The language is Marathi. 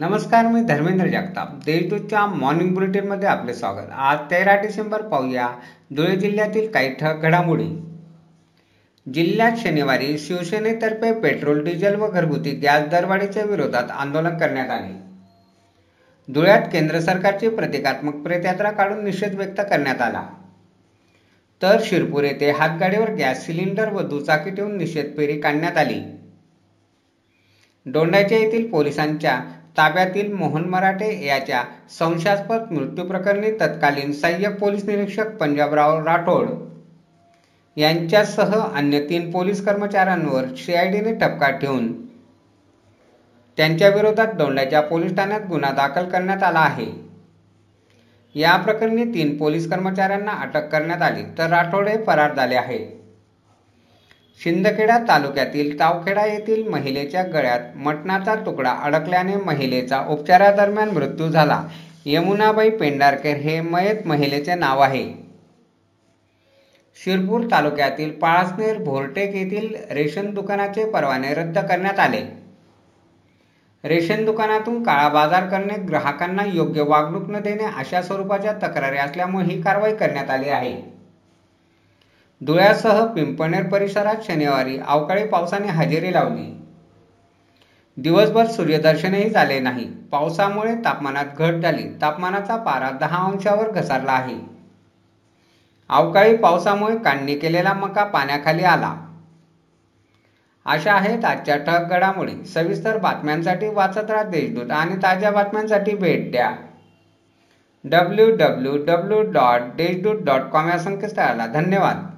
नमस्कार मी धर्मेंद्र जगताप. देशदूतच्या मॉर्निंग बुलेटिनमध्ये आपले स्वागत. आज तेरा डिसेंबर पाहूया. धुळे जिल्ह्यातील काही ठक घडामोडी. जिल्ह्यात शनिवारी शिवसेनेतर्फे पेट्रोल डिझेल व घरगुती गॅस दरवाढीच्या विरोधात आंदोलन करण्यात आले. धुळ्यात केंद्र सरकारची प्रतिकात्मक प्रेतयात्रा काढून निषेध व्यक्त करण्यात आला. तर शिरपूर येथे हातगाडीवर गॅस सिलेंडर व दुचाकी ठेवून निषेध फेरी काढण्यात आली. दोंडाच्या येथील पोलिसांच्या ताब्यातील मोहन मराठे याच्या संशयास्पद मृत्यूप्रकरणी तत्कालीन सहाय्यक पोलीस निरीक्षक पंजाबराव राठोड यांच्यासह अन्य तीन पोलीस कर्मचाऱ्यांवर सीआयडीने ठपका ठेवून त्यांच्याविरोधात दोंडाच्या पोलीस ठाण्यात गुन्हा दाखल करण्यात आला आहे. या प्रकरणी तीन पोलीस कर्मचाऱ्यांना अटक करण्यात आली तर राठोड हे फरार झाले आहे शिंदखेडा तालुक्यातील तावखेडा येथील महिलेच्या गळ्यात मटणाचा तुकडा अडकल्याने महिलेचा उपचारादरम्यान मृत्यू झाला. यमुनाबाई पेंडारकर हे मयत महिलेचे नाव आहे. शिरपूर तालुक्यातील पाळसनेर भोरटेक येथील रेशन दुकानाचे परवाने रद्द करण्यात आले. रेशन दुकानातून काळा बाजार करणे ग्राहकांना योग्य वागणूक न देणे अशा स्वरूपाच्या तक्रारी असल्यामुळे ही कारवाई करण्यात आली आहे. धुळ्यासह पिंपणेर परिसरात शनिवारी अवकाळी पावसाने हजेरी लावली. दिवसभर सूर्यदर्शनही झाले नाही. पावसामुळे तापमानात घट झाली. तापमानाचा पारा दहा अंशावर घसरला आहे. अवकाळी पावसामुळे काढणी केलेला मका पाण्याखाली आला. अशा आहेत आजच्या ठळक घडामोडी. सविस्तर बातम्यांसाठी वाचत राहा देशदूत आणि ताज्या बातम्यांसाठी भेट द्या. W W W dot Deshdoot dot com या संकेतस्थळाला. धन्यवाद.